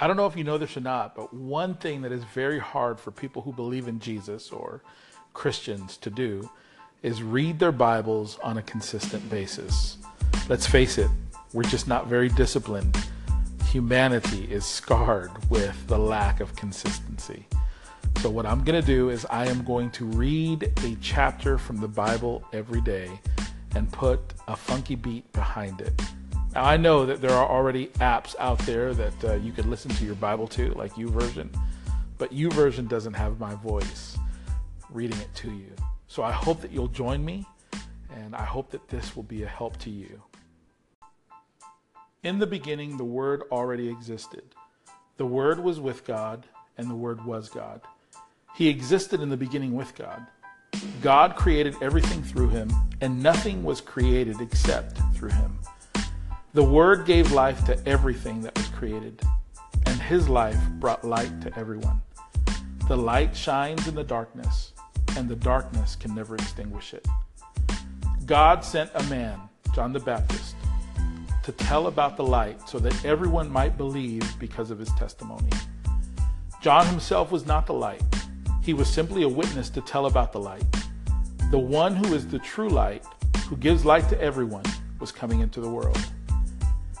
I don't know if you know this or not, but one thing that is very hard for people who believe in Jesus or Christians to do is read their Bibles on a consistent basis. Let's face it, we're just not very disciplined. Humanity is scarred with the lack of consistency. So, what I'm going to do is, I am going to read a chapter from the Bible every day and put a funky beat behind it. Now, I know that there are already apps out there that uh, you could listen to your Bible to, like YouVersion, but YouVersion doesn't have my voice reading it to you. So I hope that you'll join me, and I hope that this will be a help to you. In the beginning, the Word already existed. The Word was with God, and the Word was God. He existed in the beginning with God. God created everything through him, and nothing was created except through him. The Word gave life to everything that was created, and His life brought light to everyone. The light shines in the darkness, and the darkness can never extinguish it. God sent a man, John the Baptist, to tell about the light so that everyone might believe because of his testimony. John himself was not the light, he was simply a witness to tell about the light. The one who is the true light, who gives light to everyone, was coming into the world.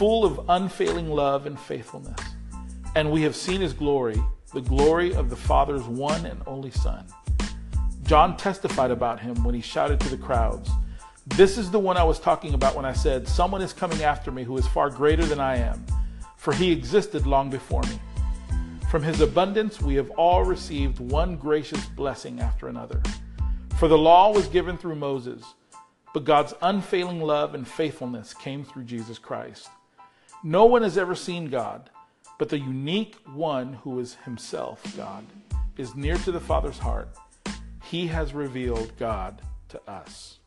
full of unfailing love and faithfulness. And we have seen his glory, the glory of the Father's one and only Son. John testified about him when he shouted to the crowds, This is the one I was talking about when I said, Someone is coming after me who is far greater than I am, for he existed long before me. From his abundance we have all received one gracious blessing after another. For the law was given through Moses, but God's unfailing love and faithfulness came through Jesus Christ. No one has ever seen God, but the unique one who is himself God is near to the Father's heart. He has revealed God to us.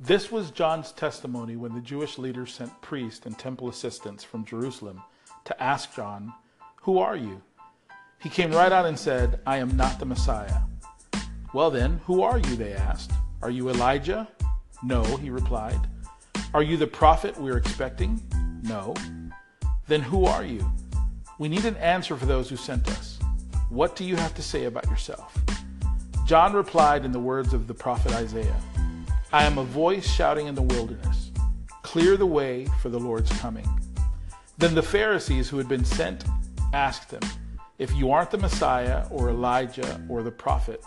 This was John's testimony when the Jewish leaders sent priests and temple assistants from Jerusalem to ask John, Who are you? He came right out and said, I am not the Messiah. Well, then, who are you? They asked. Are you Elijah? No, he replied. Are you the prophet we're expecting? No. Then who are you? We need an answer for those who sent us. What do you have to say about yourself? John replied in the words of the prophet Isaiah I am a voice shouting in the wilderness, clear the way for the Lord's coming. Then the Pharisees who had been sent asked him, If you aren't the Messiah or Elijah or the prophet,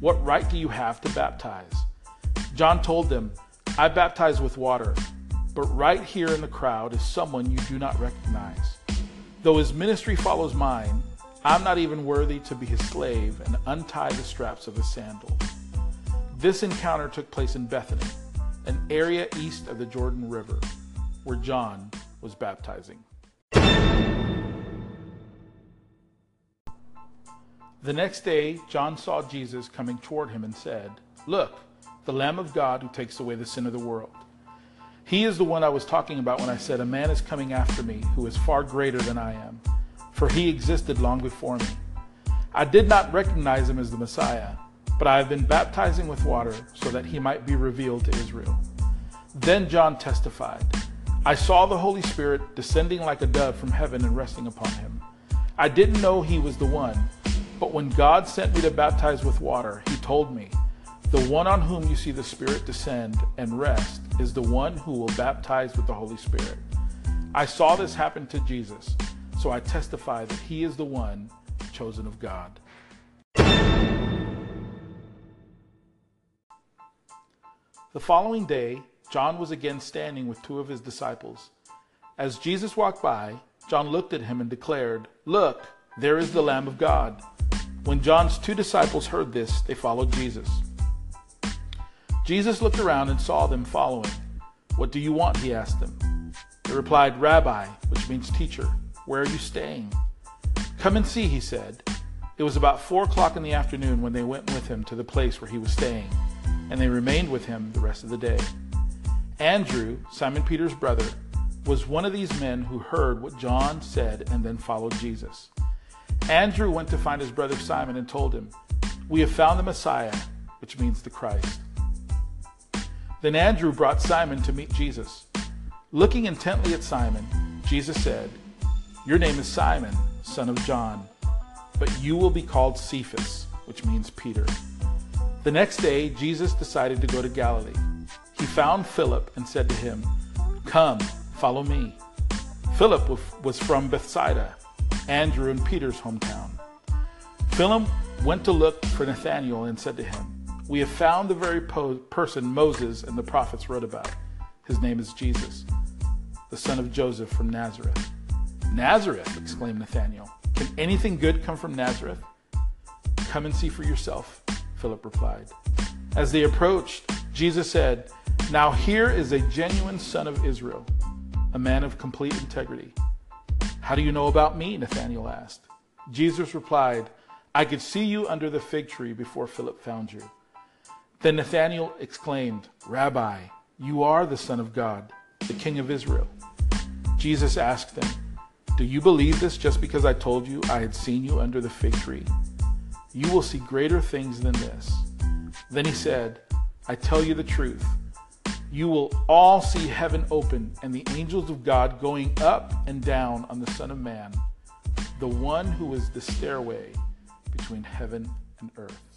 what right do you have to baptize? John told them, I baptize with water, but right here in the crowd is someone you do not recognize. Though his ministry follows mine, I'm not even worthy to be his slave and untie the straps of his sandals. This encounter took place in Bethany, an area east of the Jordan River, where John was baptizing. The next day, John saw Jesus coming toward him and said, Look, the Lamb of God who takes away the sin of the world. He is the one I was talking about when I said, A man is coming after me who is far greater than I am, for he existed long before me. I did not recognize him as the Messiah, but I have been baptizing with water so that he might be revealed to Israel. Then John testified, I saw the Holy Spirit descending like a dove from heaven and resting upon him. I didn't know he was the one, but when God sent me to baptize with water, he told me, the one on whom you see the Spirit descend and rest is the one who will baptize with the Holy Spirit. I saw this happen to Jesus, so I testify that he is the one chosen of God. The following day, John was again standing with two of his disciples. As Jesus walked by, John looked at him and declared, Look, there is the Lamb of God. When John's two disciples heard this, they followed Jesus. Jesus looked around and saw them following. What do you want? He asked them. They replied, Rabbi, which means teacher, where are you staying? Come and see, he said. It was about four o'clock in the afternoon when they went with him to the place where he was staying, and they remained with him the rest of the day. Andrew, Simon Peter's brother, was one of these men who heard what John said and then followed Jesus. Andrew went to find his brother Simon and told him, We have found the Messiah, which means the Christ. Then Andrew brought Simon to meet Jesus. Looking intently at Simon, Jesus said, Your name is Simon, son of John, but you will be called Cephas, which means Peter. The next day, Jesus decided to go to Galilee. He found Philip and said to him, Come, follow me. Philip was from Bethsaida, Andrew and Peter's hometown. Philip went to look for Nathanael and said to him, we have found the very po- person Moses and the prophets wrote about. His name is Jesus, the son of Joseph from Nazareth. Nazareth, exclaimed Nathanael. Can anything good come from Nazareth? Come and see for yourself, Philip replied. As they approached, Jesus said, Now here is a genuine son of Israel, a man of complete integrity. How do you know about me? Nathanael asked. Jesus replied, I could see you under the fig tree before Philip found you. Then Nathanael exclaimed, Rabbi, you are the Son of God, the King of Israel. Jesus asked him, Do you believe this just because I told you I had seen you under the fig tree? You will see greater things than this. Then he said, I tell you the truth. You will all see heaven open and the angels of God going up and down on the Son of Man, the one who is the stairway between heaven and earth.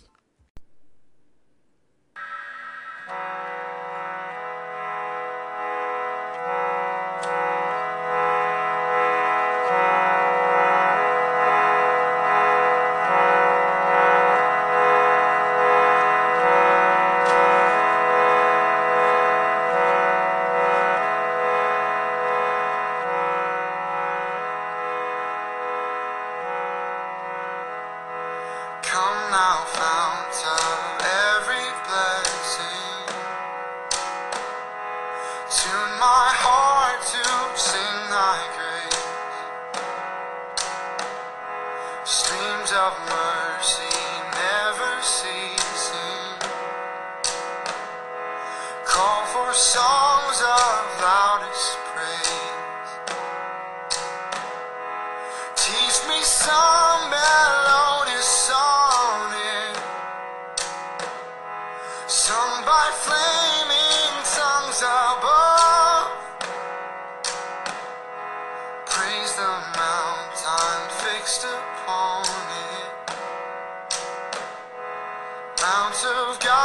Jesus sought me